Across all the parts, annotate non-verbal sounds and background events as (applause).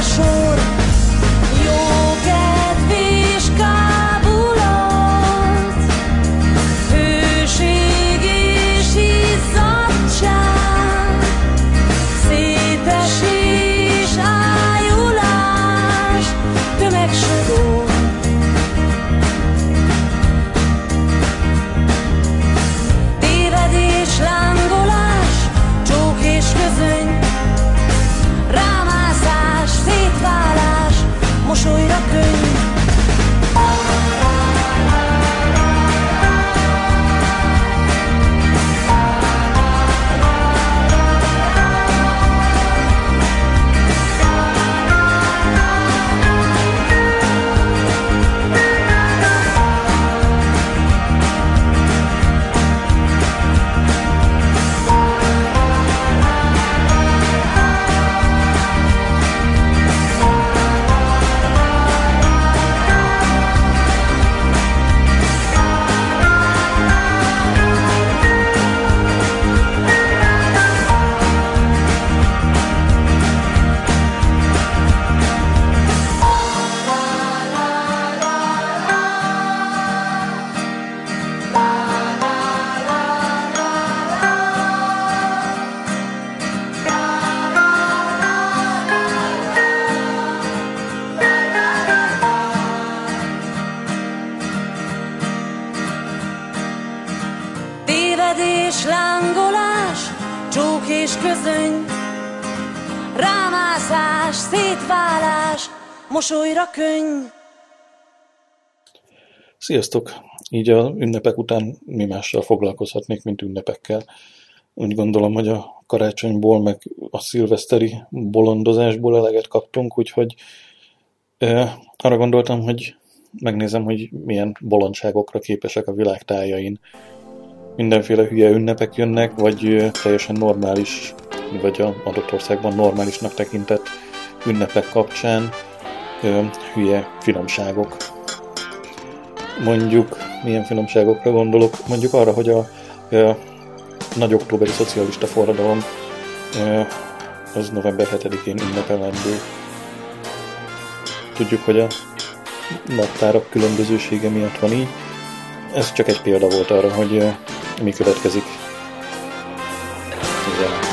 passion. Mosolyra könny. Sziasztok! Így a ünnepek után mi mással foglalkozhatnék, mint ünnepekkel. Úgy gondolom, hogy a karácsonyból, meg a szilveszteri bolondozásból eleget kaptunk, úgyhogy e, arra gondoltam, hogy megnézem, hogy milyen bolondságokra képesek a világ tájain. Mindenféle hülye ünnepek jönnek, vagy teljesen normális, vagy a adott országban normálisnak tekintett ünnepek kapcsán ö, hülye finomságok. Mondjuk, milyen finomságokra gondolok? Mondjuk arra, hogy a ö, nagy októberi szocialista forradalom ö, az november 7-én ünnepelendő. Tudjuk, hogy a naptárak különbözősége miatt van így. Ez csak egy példa volt arra, hogy ö, mi következik. Igen.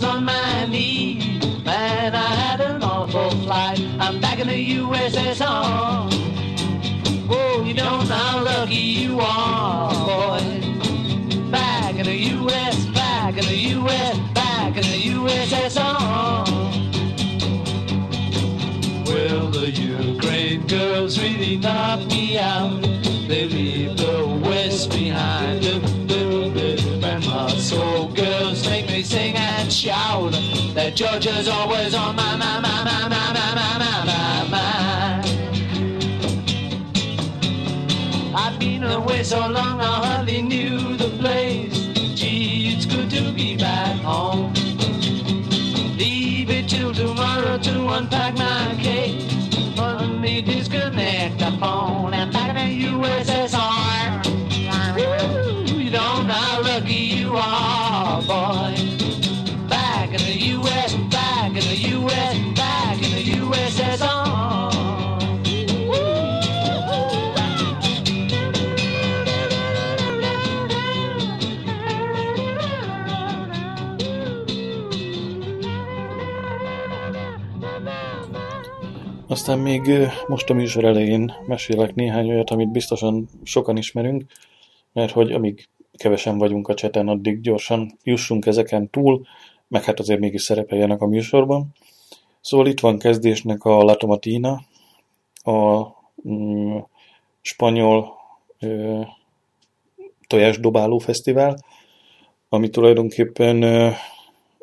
Was on my knee. Man, I had an awful flight. I'm back in the USSR. Oh, you don't know how lucky you are, boy. Back in the US, back in the US, back in the USSR. Well, the Ukraine girls really knock me out. They leave the West behind. And my soul girls make me sing and shout that Georgia's always on my, my, my, my, my, my, my, my, my, my. I've been away so long I hardly knew the place. Gee, it's good to be back home. Leave it till tomorrow to unpack my case. Aztán még most a műsor elején mesélek néhány olyat, amit biztosan sokan ismerünk, mert hogy amíg kevesen vagyunk a cseten, addig gyorsan jussunk ezeken túl, meg hát azért mégis szerepeljenek a műsorban. Szóval itt van kezdésnek a La Tomatina, a mm, spanyol ö, tojásdobáló fesztivál, ami tulajdonképpen, ö,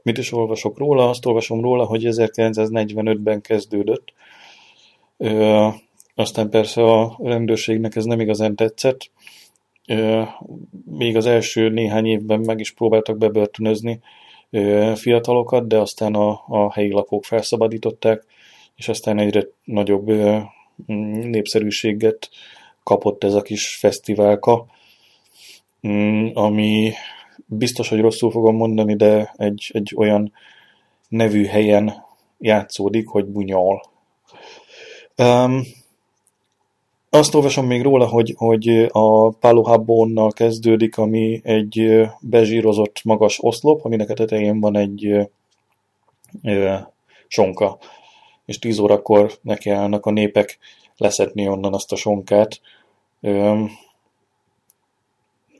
mit is olvasok róla? Azt olvasom róla, hogy 1945-ben kezdődött, Ö, aztán persze a rendőrségnek ez nem igazán tetszett. Ö, még az első néhány évben meg is próbáltak bebörtönözni ö, fiatalokat, de aztán a, a helyi lakók felszabadították, és aztán egyre nagyobb ö, népszerűséget kapott ez a kis fesztiválka, mm, ami biztos, hogy rosszul fogom mondani, de egy, egy olyan nevű helyen játszódik, hogy Bunyol. Um, azt olvasom még róla, hogy, hogy a Palo kezdődik, ami egy bezsírozott magas oszlop, aminek a tetején van egy ö, sonka. És 10 órakor nekiállnak a népek leszedni onnan azt a sonkát.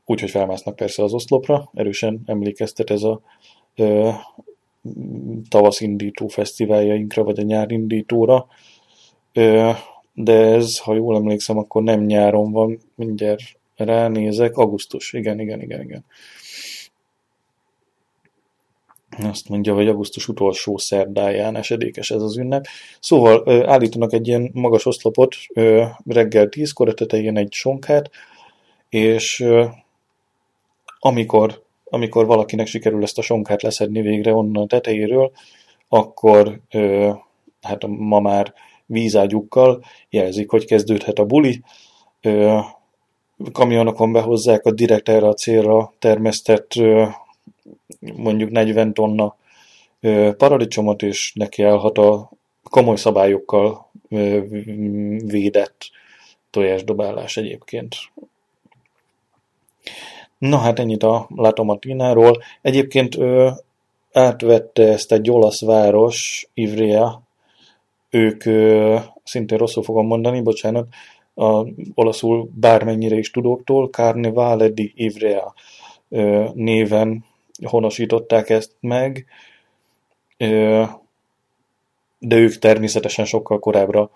Úgyhogy felmásznak persze az oszlopra. Erősen emlékeztet ez a ö, tavaszindító fesztiváljainkra, vagy a nyárindítóra. Ö, de ez, ha jól emlékszem, akkor nem nyáron van, mindjárt ránézek, augusztus, igen, igen, igen, igen. Azt mondja, hogy augusztus utolsó szerdáján esedékes ez az ünnep. Szóval állítanak egy ilyen magas oszlopot, reggel tízkor a tetején egy sonkát, és amikor, amikor valakinek sikerül ezt a sonkát leszedni végre onnan a tetejéről, akkor hát ma már vízágyukkal jelzik, hogy kezdődhet a buli. Kamionokon behozzák a direkt erre a célra termesztett mondjuk 40 tonna paradicsomot, és neki állhat a komoly szabályokkal védett tojásdobálás egyébként. Na hát ennyit a Latomatináról. Egyébként ö, átvette ezt egy olasz város, Ivrea, ők szintén rosszul fogom mondani, bocsánat, a, olaszul bármennyire is tudóktól, Carnevale di Ivrea néven honosították ezt meg, de ők természetesen sokkal korábbra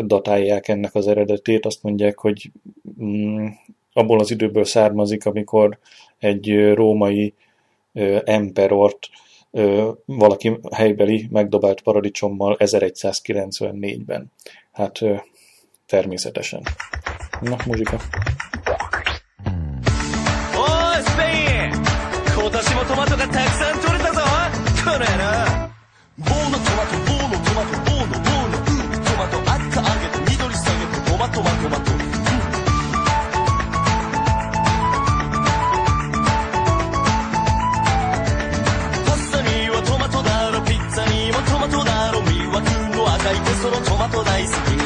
datálják ennek az eredetét, azt mondják, hogy mm, abból az időből származik, amikor egy római emperort valaki helybeli megdobált paradicsommal 1194-ben. Hát természetesen. Na, muzsika. そのトマト大好きで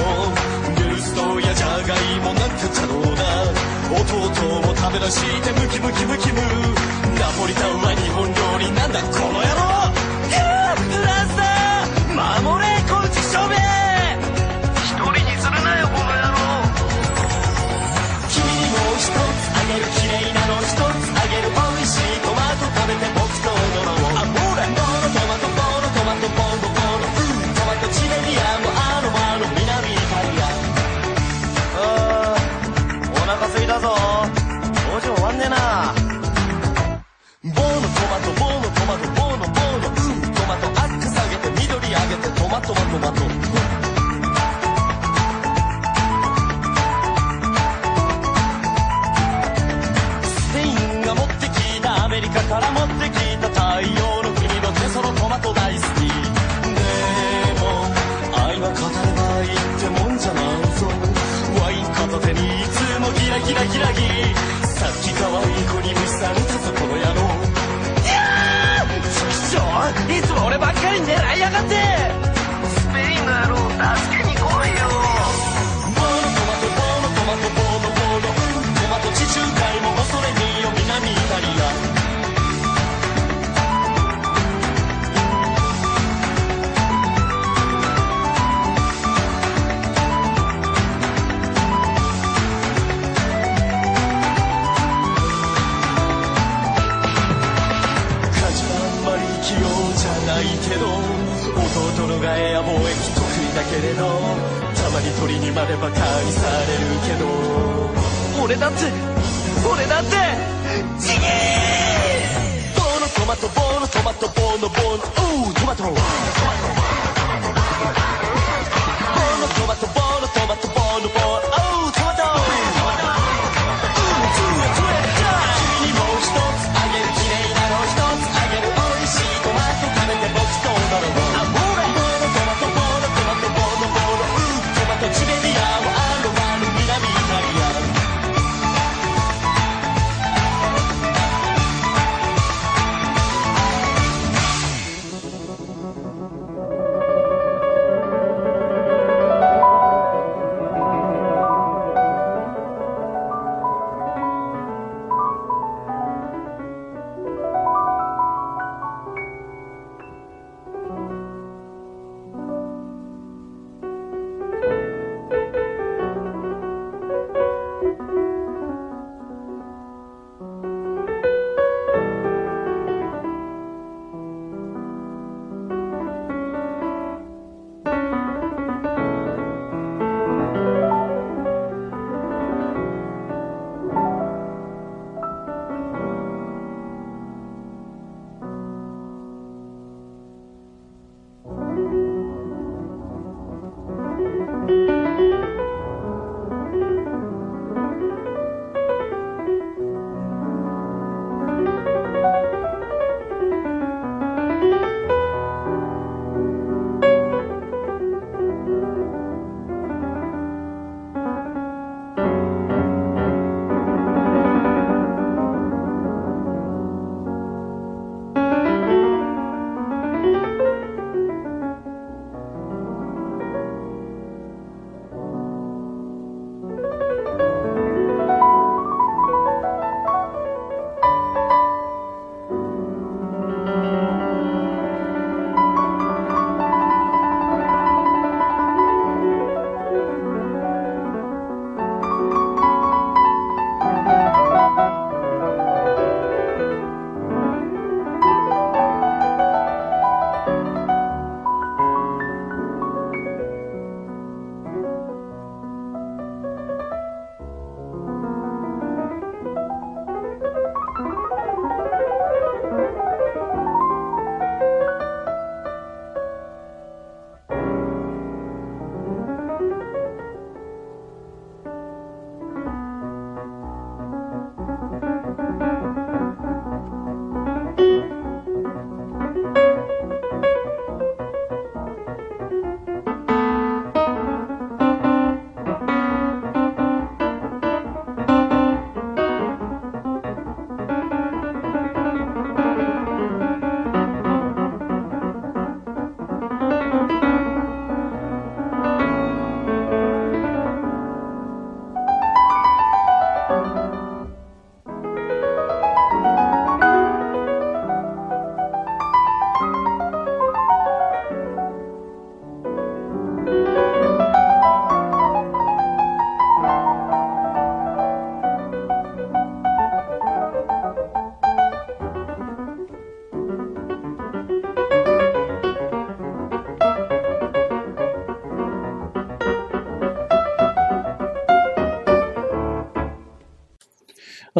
もゲルストやジャガイモなんて可能な弟を食べ出してムキムキムキムナポリタンは日本料理なんだこの野郎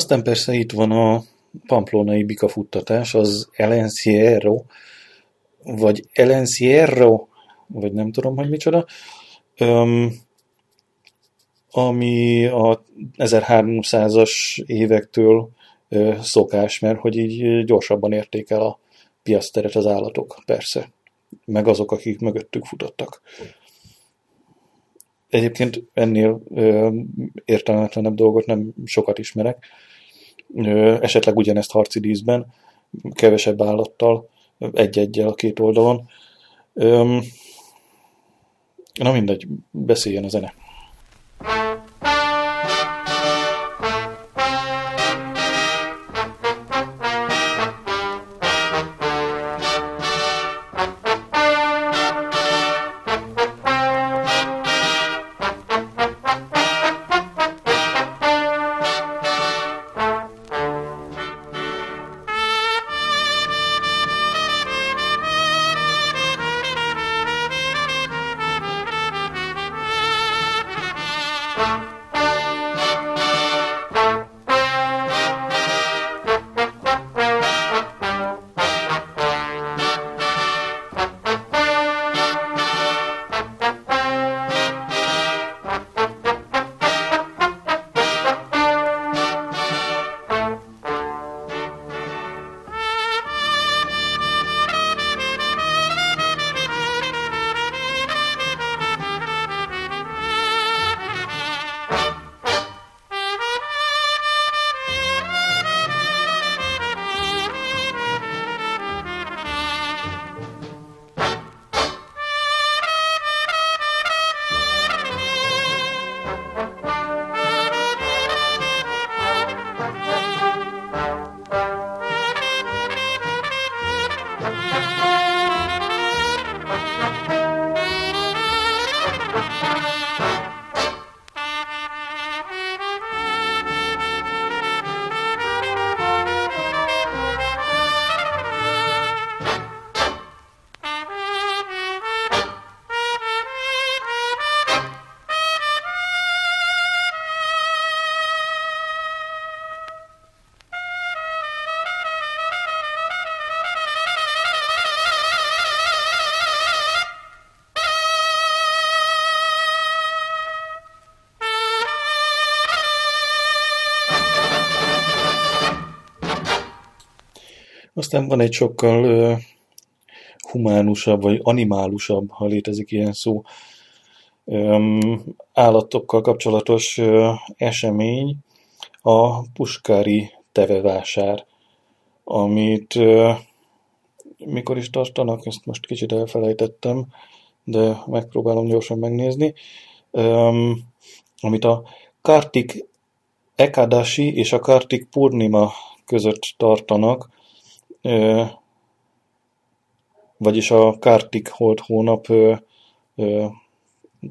Aztán persze itt van a pamplonai bikafuttatás, az Elenciero, vagy Elenciero, vagy nem tudom, hogy micsoda, öm, ami a 1300-as évektől ö, szokás, mert hogy így gyorsabban érték el a piaszteret az állatok, persze. Meg azok, akik mögöttük futottak. Egyébként ennél ö, értelmetlenebb dolgot nem sokat ismerek. Esetleg ugyanezt harci díszben, kevesebb állattal, egy-egyel a két oldalon. Na mindegy, beszéljen a zene. Aztán van egy sokkal ö, humánusabb, vagy animálusabb, ha létezik ilyen szó, öm, állatokkal kapcsolatos ö, esemény, a Puskári tevevásár, amit ö, mikor is tartanak, ezt most kicsit elfelejtettem, de megpróbálom gyorsan megnézni, öm, amit a Kartik Ekadashi és a Kartik Purnima között tartanak, vagyis a Kartik holt hónap ö, ö,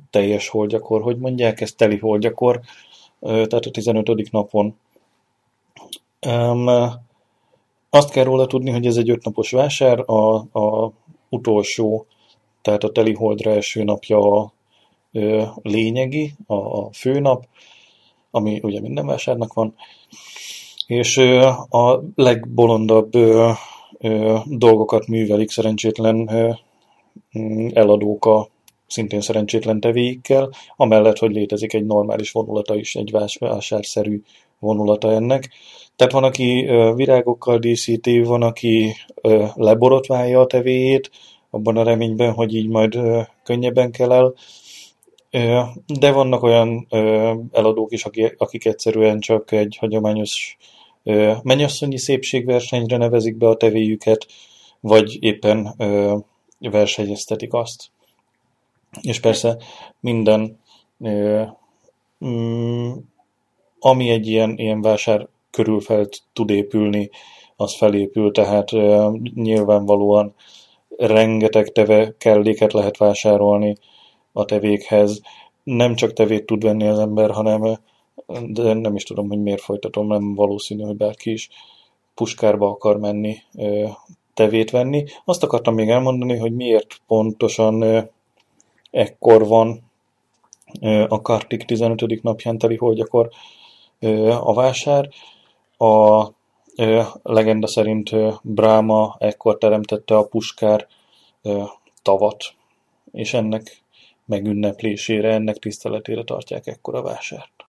teljes holdjakor, hogy mondják, ez teli holdjakor, ö, tehát a 15. napon. Um, azt kell róla tudni, hogy ez egy ötnapos vásár, a, a utolsó, tehát a teli holdra első napja a ö, lényegi, a, a főnap, ami ugye minden vásárnak van, és a legbolondabb dolgokat művelik szerencsétlen mm, eladók a szintén szerencsétlen tevéikkel, amellett, hogy létezik egy normális vonulata is, egy vás- vásárszerű vonulata ennek. Tehát van, aki virágokkal díszíti, van, aki leborotválja a tevéjét, abban a reményben, hogy így majd könnyebben kell el. De vannak olyan eladók is, akik, egyszerűen csak egy hagyományos mennyasszonyi szépségversenyre nevezik be a tevéjüket, vagy éppen ö, versenyeztetik azt. És persze minden, ö, mm, ami egy ilyen, ilyen vásár körül fel tud épülni, az felépül, tehát ö, nyilvánvalóan rengeteg teve kelléket lehet vásárolni a tevékhez. Nem csak tevét tud venni az ember, hanem de nem is tudom, hogy miért folytatom, nem valószínű, hogy bárki is puskárba akar menni tevét venni. Azt akartam még elmondani, hogy miért pontosan ekkor van a Kartik 15. napján teli holdjakor a vásár. A legenda szerint Bráma ekkor teremtette a Puskár tavat, és ennek megünneplésére, ennek tiszteletére tartják ekkor a vásárt.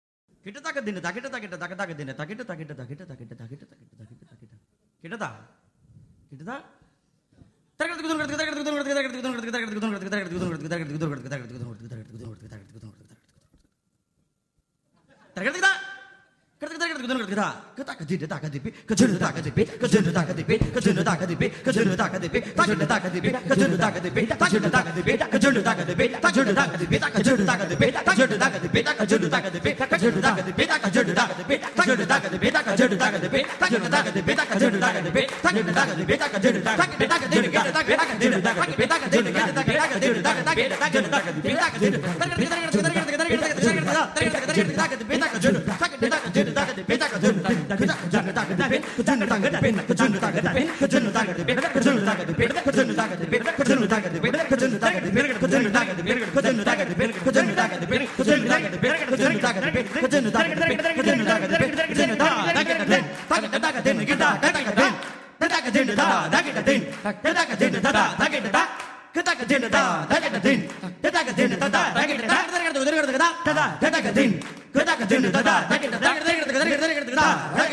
கிட்டத்தக்க தின்னுதா கிட்டத்தா கிட்டத்தா கிட்டத்தா தின்னுதா கிட்டத்தா கிட்டத்தா கிட்டத்தா கிட்டத்தா கிட்டத்தா கிட்டத்தா கிட்டத்தா கிட்டத்தா கிட்டதா கிட்டதா தரகத்துக்கு Kadir பெண் ஜன்னு தங்கது பெண் ஜன்னு தங்கது பெண் ஜன்னு தங்கது பெண் ஜன்னு தங்கது பெண் ஜன்னு தங்கது பெண் ஜன்னு தங்கது பெண் ஜன்னு தங்கது பெண் ஜன்னு தங்கது பெண் ஜன்னு தங்கது பெண் ஜன்னு தங்கது பெண் ஜன்னு தங்கது பெண் ஜன்னு தங்கது பெண் ஜன்னு தங்கது பெண் ஜன்னு தங்கது பெண் ஜன்னு தங்கது பெண் தங்கது தங்கது பெண் கிடா தங்கது தங்கது ஜன்னு தா தங்கது தின் தங்கது ஜன்னு தா தங்கது தா கிட்டக்க தின் தா தங்கது தின் கிட்டக்க தின் தா தங்கது தா தங்கது உதர்கிறது தா தங்கது தின் கிட்டக்க தின் தா தங்கது தங்கது தங்கது தங்கது தங்கது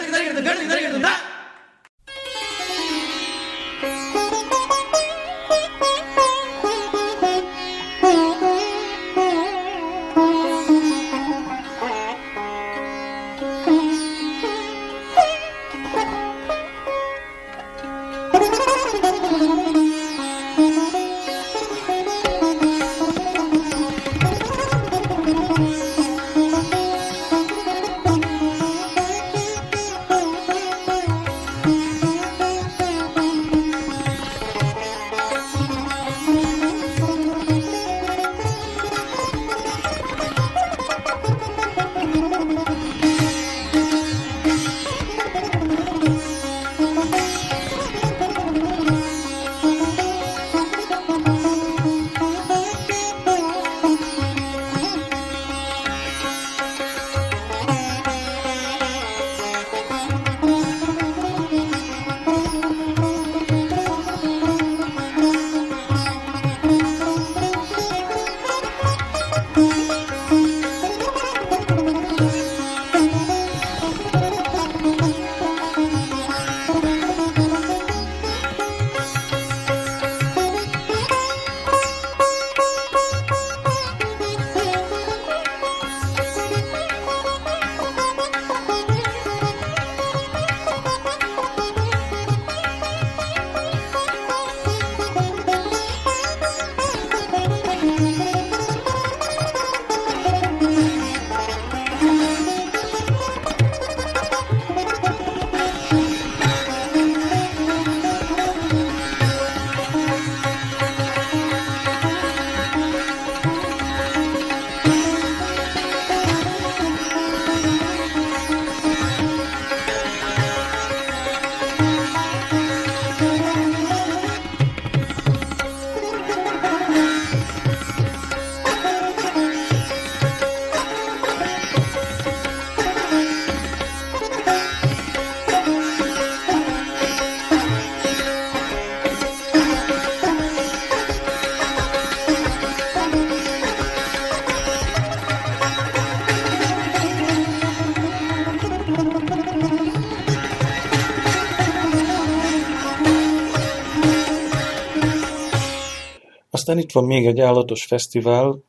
Aztán itt van még egy állatos fesztivál,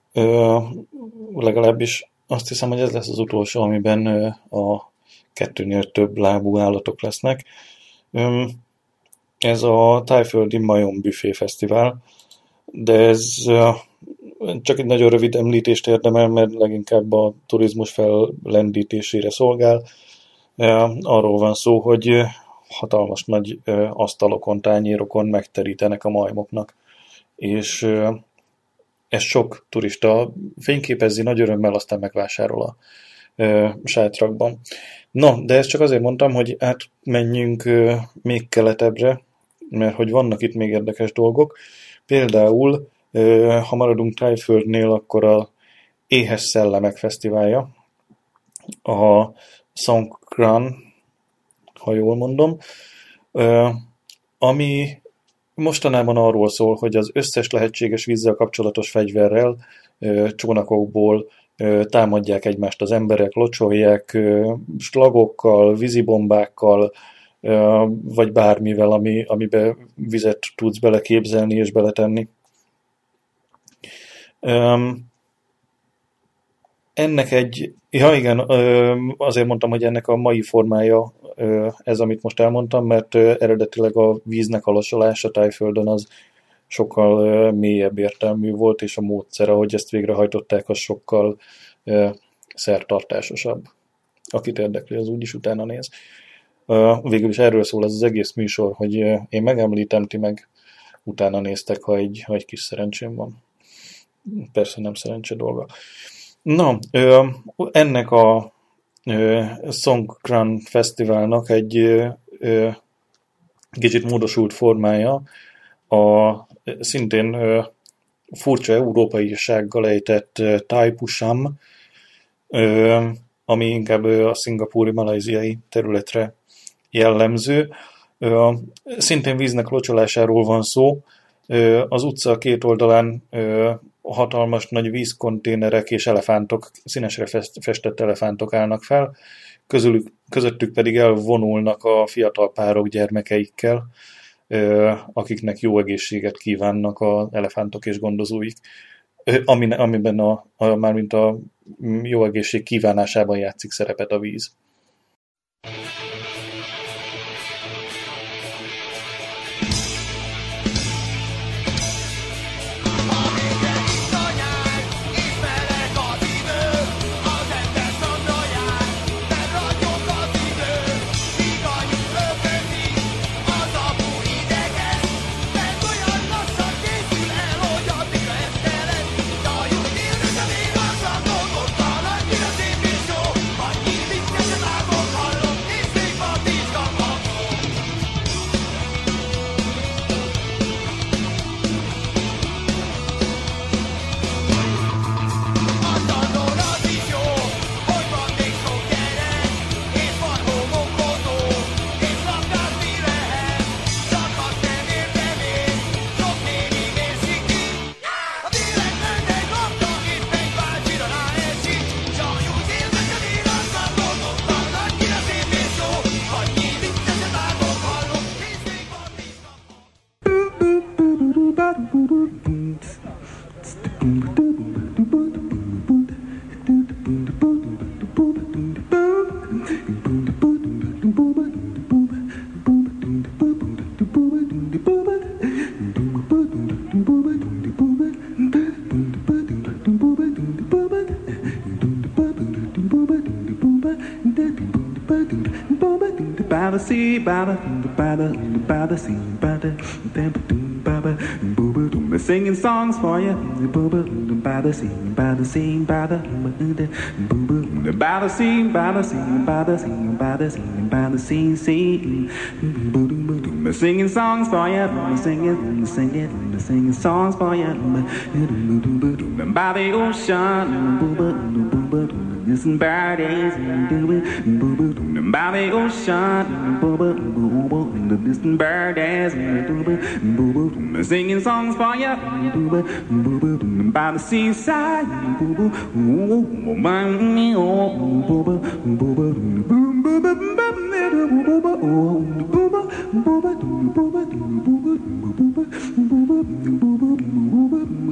legalábbis azt hiszem, hogy ez lesz az utolsó, amiben a kettőnél több lábú állatok lesznek. Ez a Tájföldi Majom Buffet Fesztivál, de ez csak egy nagyon rövid említést érdemel, mert leginkább a turizmus fellendítésére szolgál. Arról van szó, hogy hatalmas nagy asztalokon, tányérokon megterítenek a majmoknak, és ö, ezt sok turista fényképezi nagy örömmel, aztán megvásárol a sátrakban. No, de ezt csak azért mondtam, hogy átmenjünk még keletebbre, mert hogy vannak itt még érdekes dolgok. Például, ha maradunk Tájföldnél, akkor a Éhes Szellemek Fesztiválja, a Songkran, ha jól mondom, ami mostanában arról szól, hogy az összes lehetséges vízzel kapcsolatos fegyverrel, csónakokból támadják egymást az emberek, locsolják slagokkal, vízibombákkal, vagy bármivel, ami, amibe vizet tudsz beleképzelni és beletenni. Öm, ennek egy, ja igen, azért mondtam, hogy ennek a mai formája ez, amit most elmondtam, mert eredetileg a víznek a lassulása Tájföldön az sokkal mélyebb értelmű volt, és a módszer, ahogy ezt végrehajtották, az sokkal szertartásosabb. Akit érdekli, az úgyis utána néz. Végül is erről szól ez az egész műsor, hogy én megemlítem, ti meg utána néztek, ha egy, ha egy kis szerencsém van. Persze nem szerencse dolga. Na, ö, ennek a ö, Songkran Fesztiválnak egy ö, kicsit módosult formája a szintén ö, furcsa európai sággal ejtett ö, ami inkább a szingapúri, malajziai területre jellemző. Szintén víznek locsolásáról van szó. Az utca két oldalán hatalmas nagy vízkonténerek és elefántok, színesre fest- festett elefántok állnak fel, közülük, közöttük pedig elvonulnak a fiatal párok gyermekeikkel, akiknek jó egészséget kívánnak az elefántok és gondozóik, amiben a, a, mármint a jó egészség kívánásában játszik szerepet a víz. Singing songs for you. Bada sing, bada sing, bada bada sing, bada sing, bada sing, bada sing, bada sing, sing. Singing songs for you. Singing, singing, singing songs for you. By the ocean dancing parties and doing boo boo doing by the ocean boo boo boo boo in the distant parties and doing boo boo doing singing songs for ya. boo boo boo boo doing by the seaside. boo boo boo boo me oh boo boo boo boo boom boo boo boo boo boo boo boo boo boo boo boo boo boo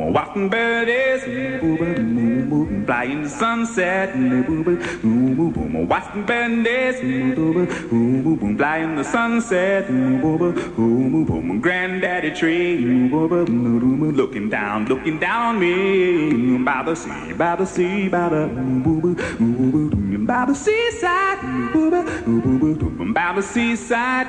the seaside, Walking birdies, fly in the sunset, watching birdies, fly in the sunset, granddaddy tree, looking down, looking down me, by the sea, by the sea, by the by the seaside, by the seaside.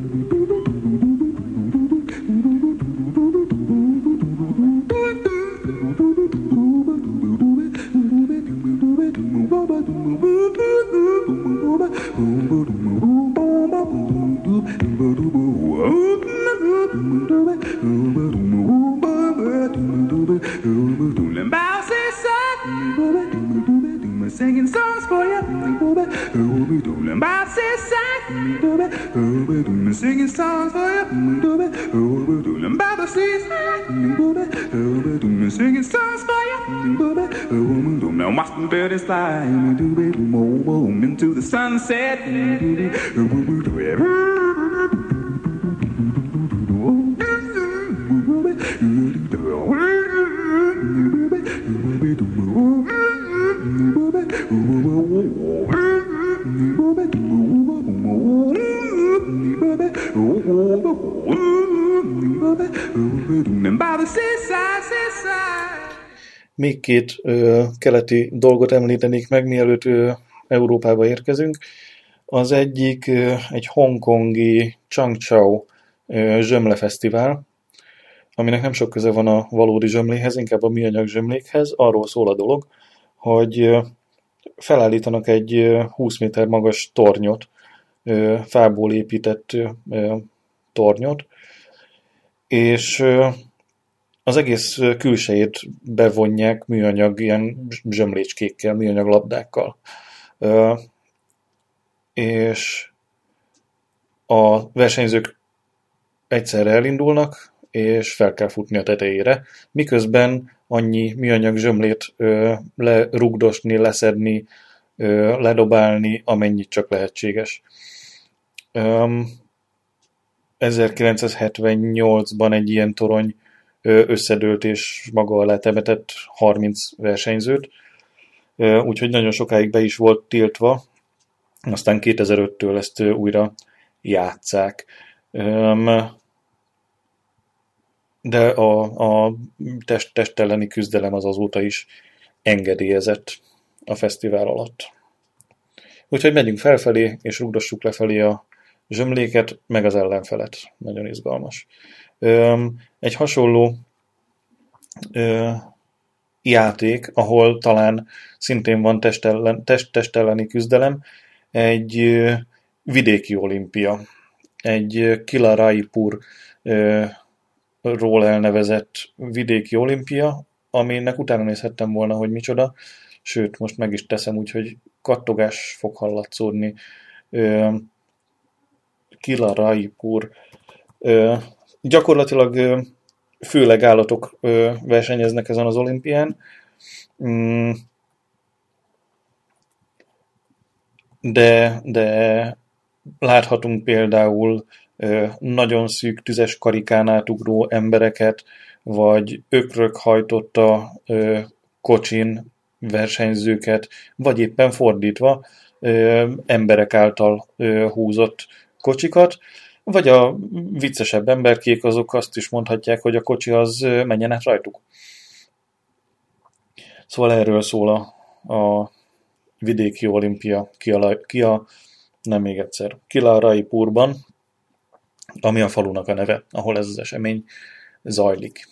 Bouncy suck. Singing songs for you. By seaside. Singing songs for you. By the seaside. Singing songs for you. Watch the birdies fly into the sunset. Még két ö, keleti dolgot említenék meg, mielőtt ö, Európába érkezünk. Az egyik ö, egy hongkongi Changchao ö, zsömlefesztivál, aminek nem sok köze van a valódi zsömléhez, inkább a műanyag zsömlékhez. Arról szól a dolog, hogy felállítanak egy ö, 20 méter magas tornyot, fából épített tornyot, és az egész ö, külsejét bevonják műanyag ilyen zsömlécskékkel, műanyag labdákkal. Ö, És a versenyzők egyszerre elindulnak, és fel kell futni a tetejére, miközben annyi műanyag zsömlét ö, lerugdosni, leszedni, ö, ledobálni, amennyit csak lehetséges. Öm, 1978-ban egy ilyen torony ö, összedőlt és maga alá temetett 30 versenyzőt, úgyhogy nagyon sokáig be is volt tiltva, aztán 2005-től ezt újra játszák. De a, a test, test elleni küzdelem az azóta is engedélyezett a fesztivál alatt. Úgyhogy megyünk felfelé, és rugdossuk lefelé a zsömléket, meg az ellenfelet. Nagyon izgalmas. Egy hasonló játék, ahol talán szintén van test, ellen, test, test elleni küzdelem, egy vidéki olimpia. Egy ö, Kila Raipur ö, ról elnevezett vidéki olimpia, aminek utána nézhettem volna, hogy micsoda, sőt, most meg is teszem, úgyhogy kattogás fog hallatszódni. Ö, Kila Raipur. Ö, gyakorlatilag főleg állatok versenyeznek ezen az olimpián. Mm, de, de láthatunk például nagyon szűk tüzes karikán átugró embereket, vagy ökrök hajtotta kocsin versenyzőket, vagy éppen fordítva emberek által húzott kocsikat, vagy a viccesebb emberkék azok azt is mondhatják, hogy a kocsi az menjen át rajtuk. Szóval erről szól a, a vidéki olimpia Kia nem még egyszer, Kila Raipurban, ami a falunak a neve, ahol ez az esemény zajlik.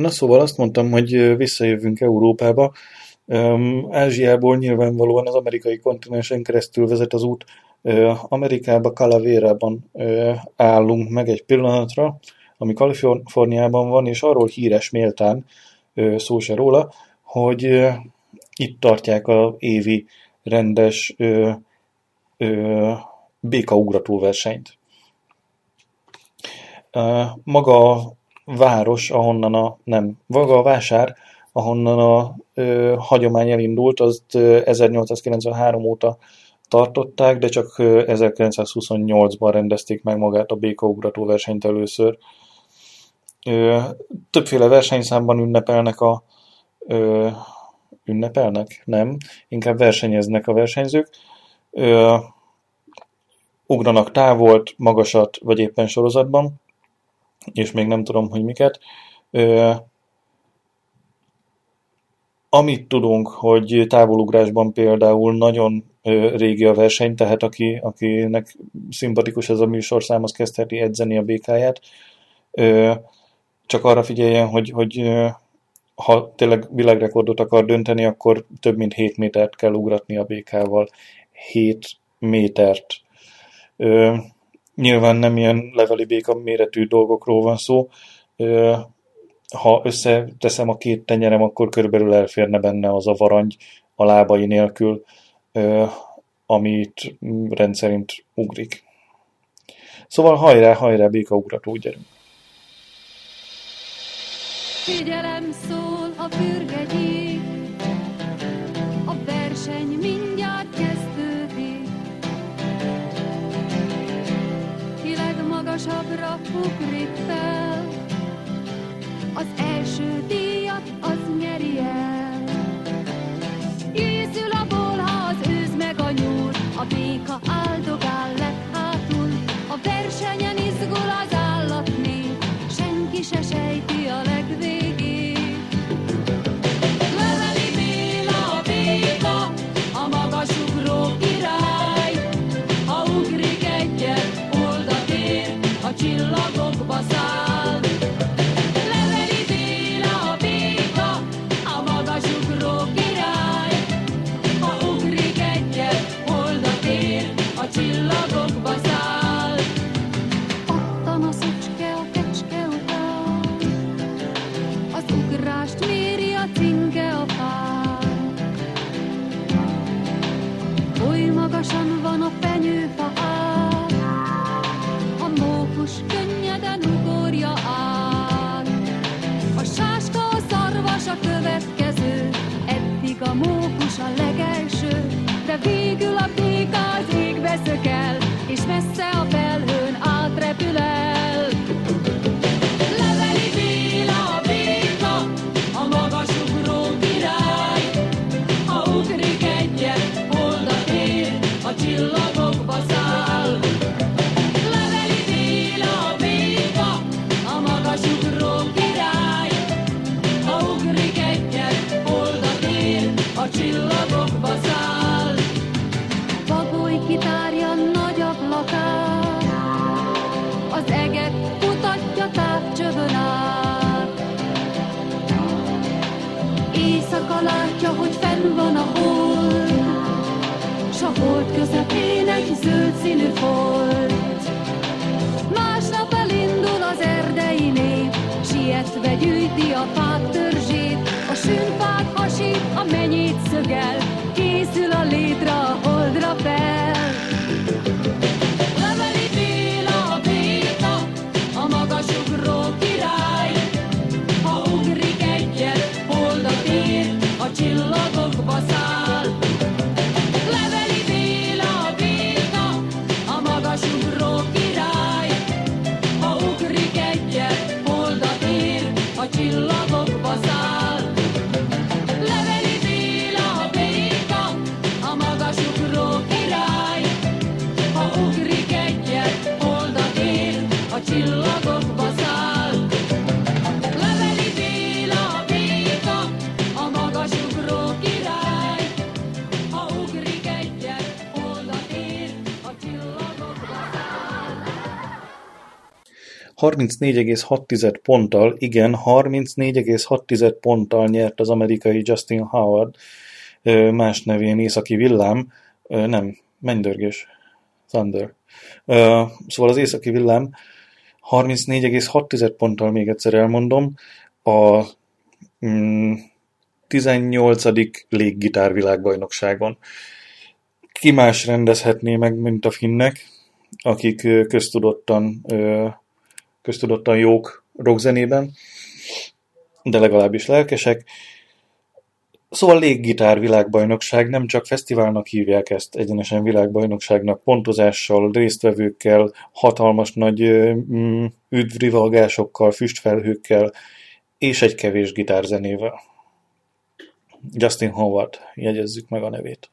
Na szóval azt mondtam, hogy visszajövünk Európába. Ázsiából nyilvánvalóan az amerikai kontinensen keresztül vezet az út. Amerikába, Calavera-ban ö, állunk meg egy pillanatra, ami Kaliforniában van, és arról híres méltán, szó se róla, hogy itt tartják a évi rendes békaugrató versenyt. Maga város, ahonnan a, nem, maga a vásár, ahonnan a ö, hagyomány elindult, azt ö, 1893 óta tartották, de csak ö, 1928-ban rendezték meg magát a békaugrató versenyt először. Ö, többféle versenyszámban ünnepelnek a ö, ünnepelnek? Nem, inkább versenyeznek a versenyzők. Ö, ugranak távolt, magasat, vagy éppen sorozatban, és még nem tudom, hogy miket. Ö, amit tudunk, hogy távolugrásban például nagyon ö, régi a verseny, tehát aki, akinek szimpatikus ez a műsorszám, az kezdheti edzeni a békáját. Ö, csak arra figyeljen, hogy, hogy ha tényleg világrekordot akar dönteni, akkor több mint 7 métert kell ugratni a békával. 7 métert. Ö, nyilván nem ilyen leveli béka méretű dolgokról van szó. Ha összeteszem a két tenyerem, akkor körülbelül elférne benne az a varangy a lábai nélkül, amit rendszerint ugrik. Szóval hajrá, hajrá, békaugrató, gyerünk! Figyelem szól a pürgegyék, a verseny mindjárt legmagasabbra ugrik fel, az első díjat az nyeri el. Készül a bolha, az őz meg a nyúl, a béka áldogál ér, a 34,6 ponttal, igen, 34,6 ponttal nyert az amerikai Justin Howard, más nevén Északi Villám, nem, mennydörgés, Thunder. Szóval az Északi Villám 34,6 ponttal még egyszer elmondom, a mm, 18. léggitárvilágbajnokságon. Ki más rendezhetné meg, mint a finnek, akik köztudottan köztudottan jók rockzenében, de legalábbis lelkesek. Szóval léggitár világbajnokság, nem csak fesztiválnak hívják ezt egyenesen világbajnokságnak, pontozással, résztvevőkkel, hatalmas nagy mm, üdvrivalgásokkal, füstfelhőkkel, és egy kevés gitárzenével. Justin Howard, jegyezzük meg a nevét.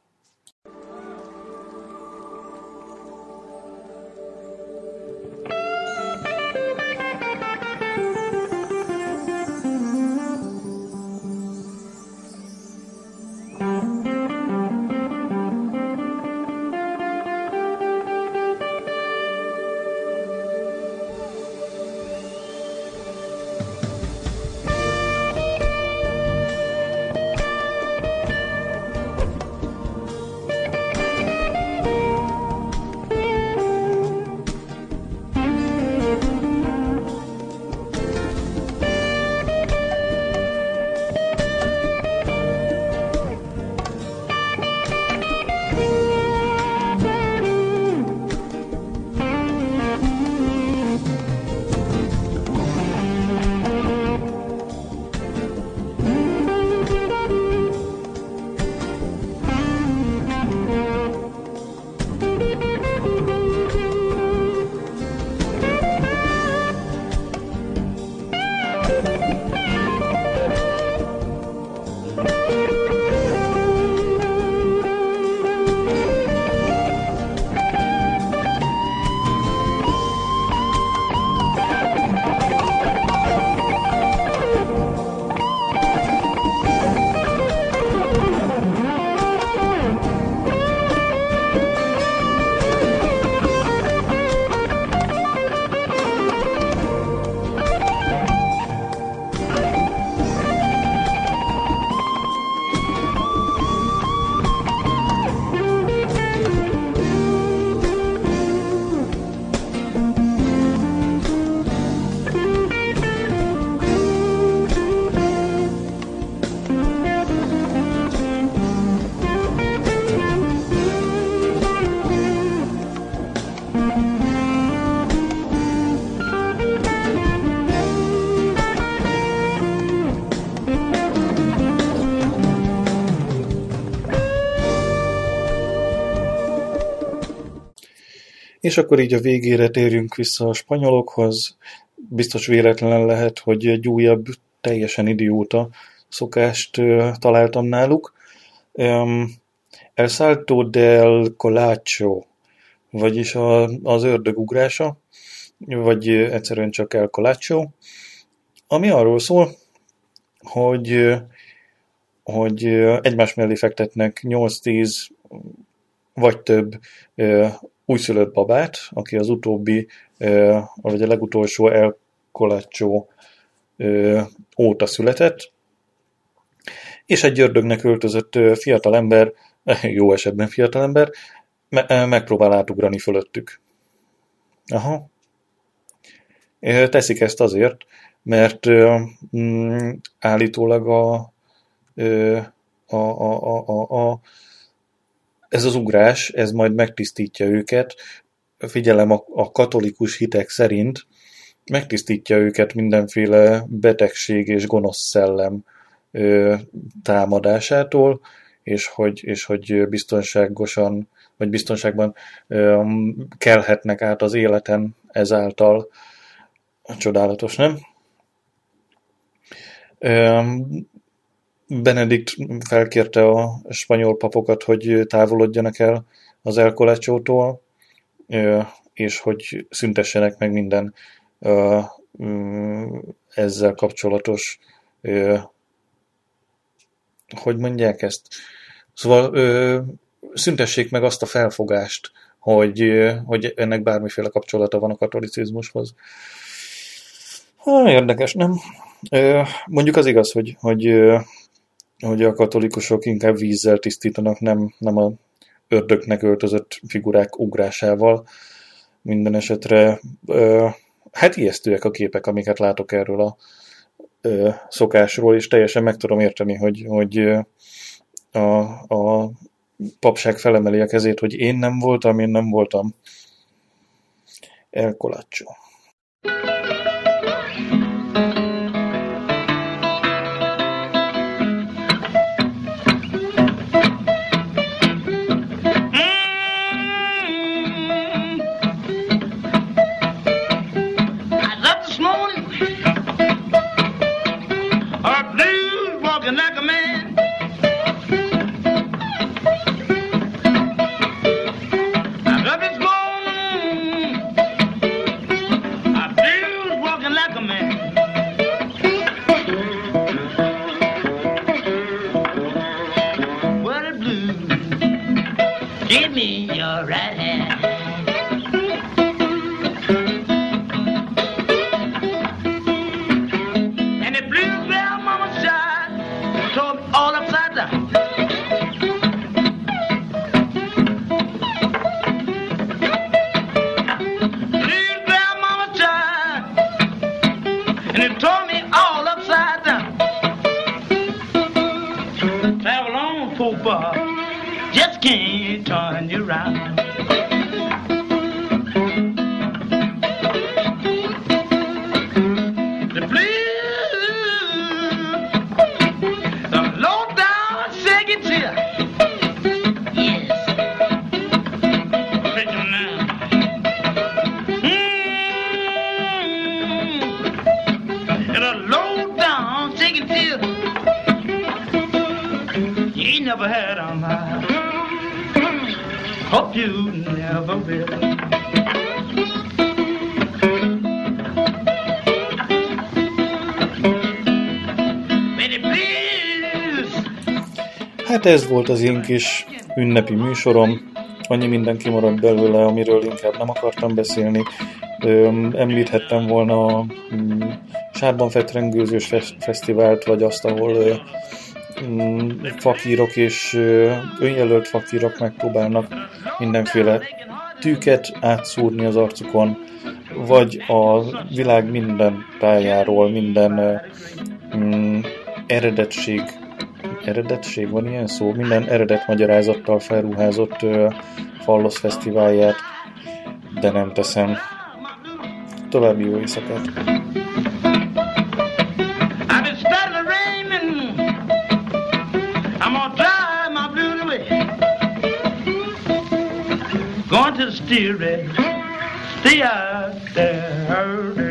És akkor így a végére térjünk vissza a spanyolokhoz. Biztos véletlen lehet, hogy egy újabb, teljesen idióta szokást találtam náluk. Um, El Salto del Colacho, vagyis a, az ördög ugrása, vagy egyszerűen csak El Colacho, ami arról szól, hogy, hogy egymás mellé fektetnek 8-10 vagy több újszülött babát, aki az utóbbi, vagy a legutolsó El Colacho ö, óta született, és egy ördögnek öltözött fiatalember, (laughs) jó esetben fiatalember, me- megpróbál átugrani fölöttük. Aha. Teszik ezt azért, mert mm, állítólag a, a, a, a, a, a, ez az ugrás, ez majd megtisztítja őket, figyelem a, katolikus hitek szerint, megtisztítja őket mindenféle betegség és gonosz szellem támadásától, és hogy, és hogy biztonságosan, vagy biztonságban ö, kelhetnek át az életen ezáltal. Csodálatos, nem? Benedikt felkérte a spanyol papokat, hogy távolodjanak el az elkolácsótól, ö, és hogy szüntessenek meg minden mm, ezzel kapcsolatos, hogy mondják ezt? Szóval szüntessék meg azt a felfogást, hogy, hogy ennek bármiféle kapcsolata van a katolicizmushoz. Há, érdekes, nem? Mondjuk az igaz, hogy, hogy, hogy a katolikusok inkább vízzel tisztítanak, nem, nem a ördögnek öltözött figurák ugrásával. Minden esetre ö, hát ijesztőek a képek, amiket látok erről a ö, szokásról, és teljesen meg tudom érteni, hogy, hogy a, a papság felemeli a kezét, hogy én nem voltam, én nem voltam. El it told me all upside down. Travel on, poor just can't turn you around. Hát ez volt az én kis ünnepi műsorom. Annyi minden kimaradt belőle, amiről inkább nem akartam beszélni. Említhettem volna a mm, Sárban fetrengőzős fes- fesztivált, vagy azt, ahol ö, mm, fakírok és önjelölt fakírok megpróbálnak mindenféle tűket átszúrni az arcukon, vagy a világ minden tájáról, minden mm, eredetség, van ilyen szó? Minden eredet magyarázattal felruházott ö, Fallosz fesztiválját, de nem teszem. További jó éjszakát! Going to the steerage. Stay out there.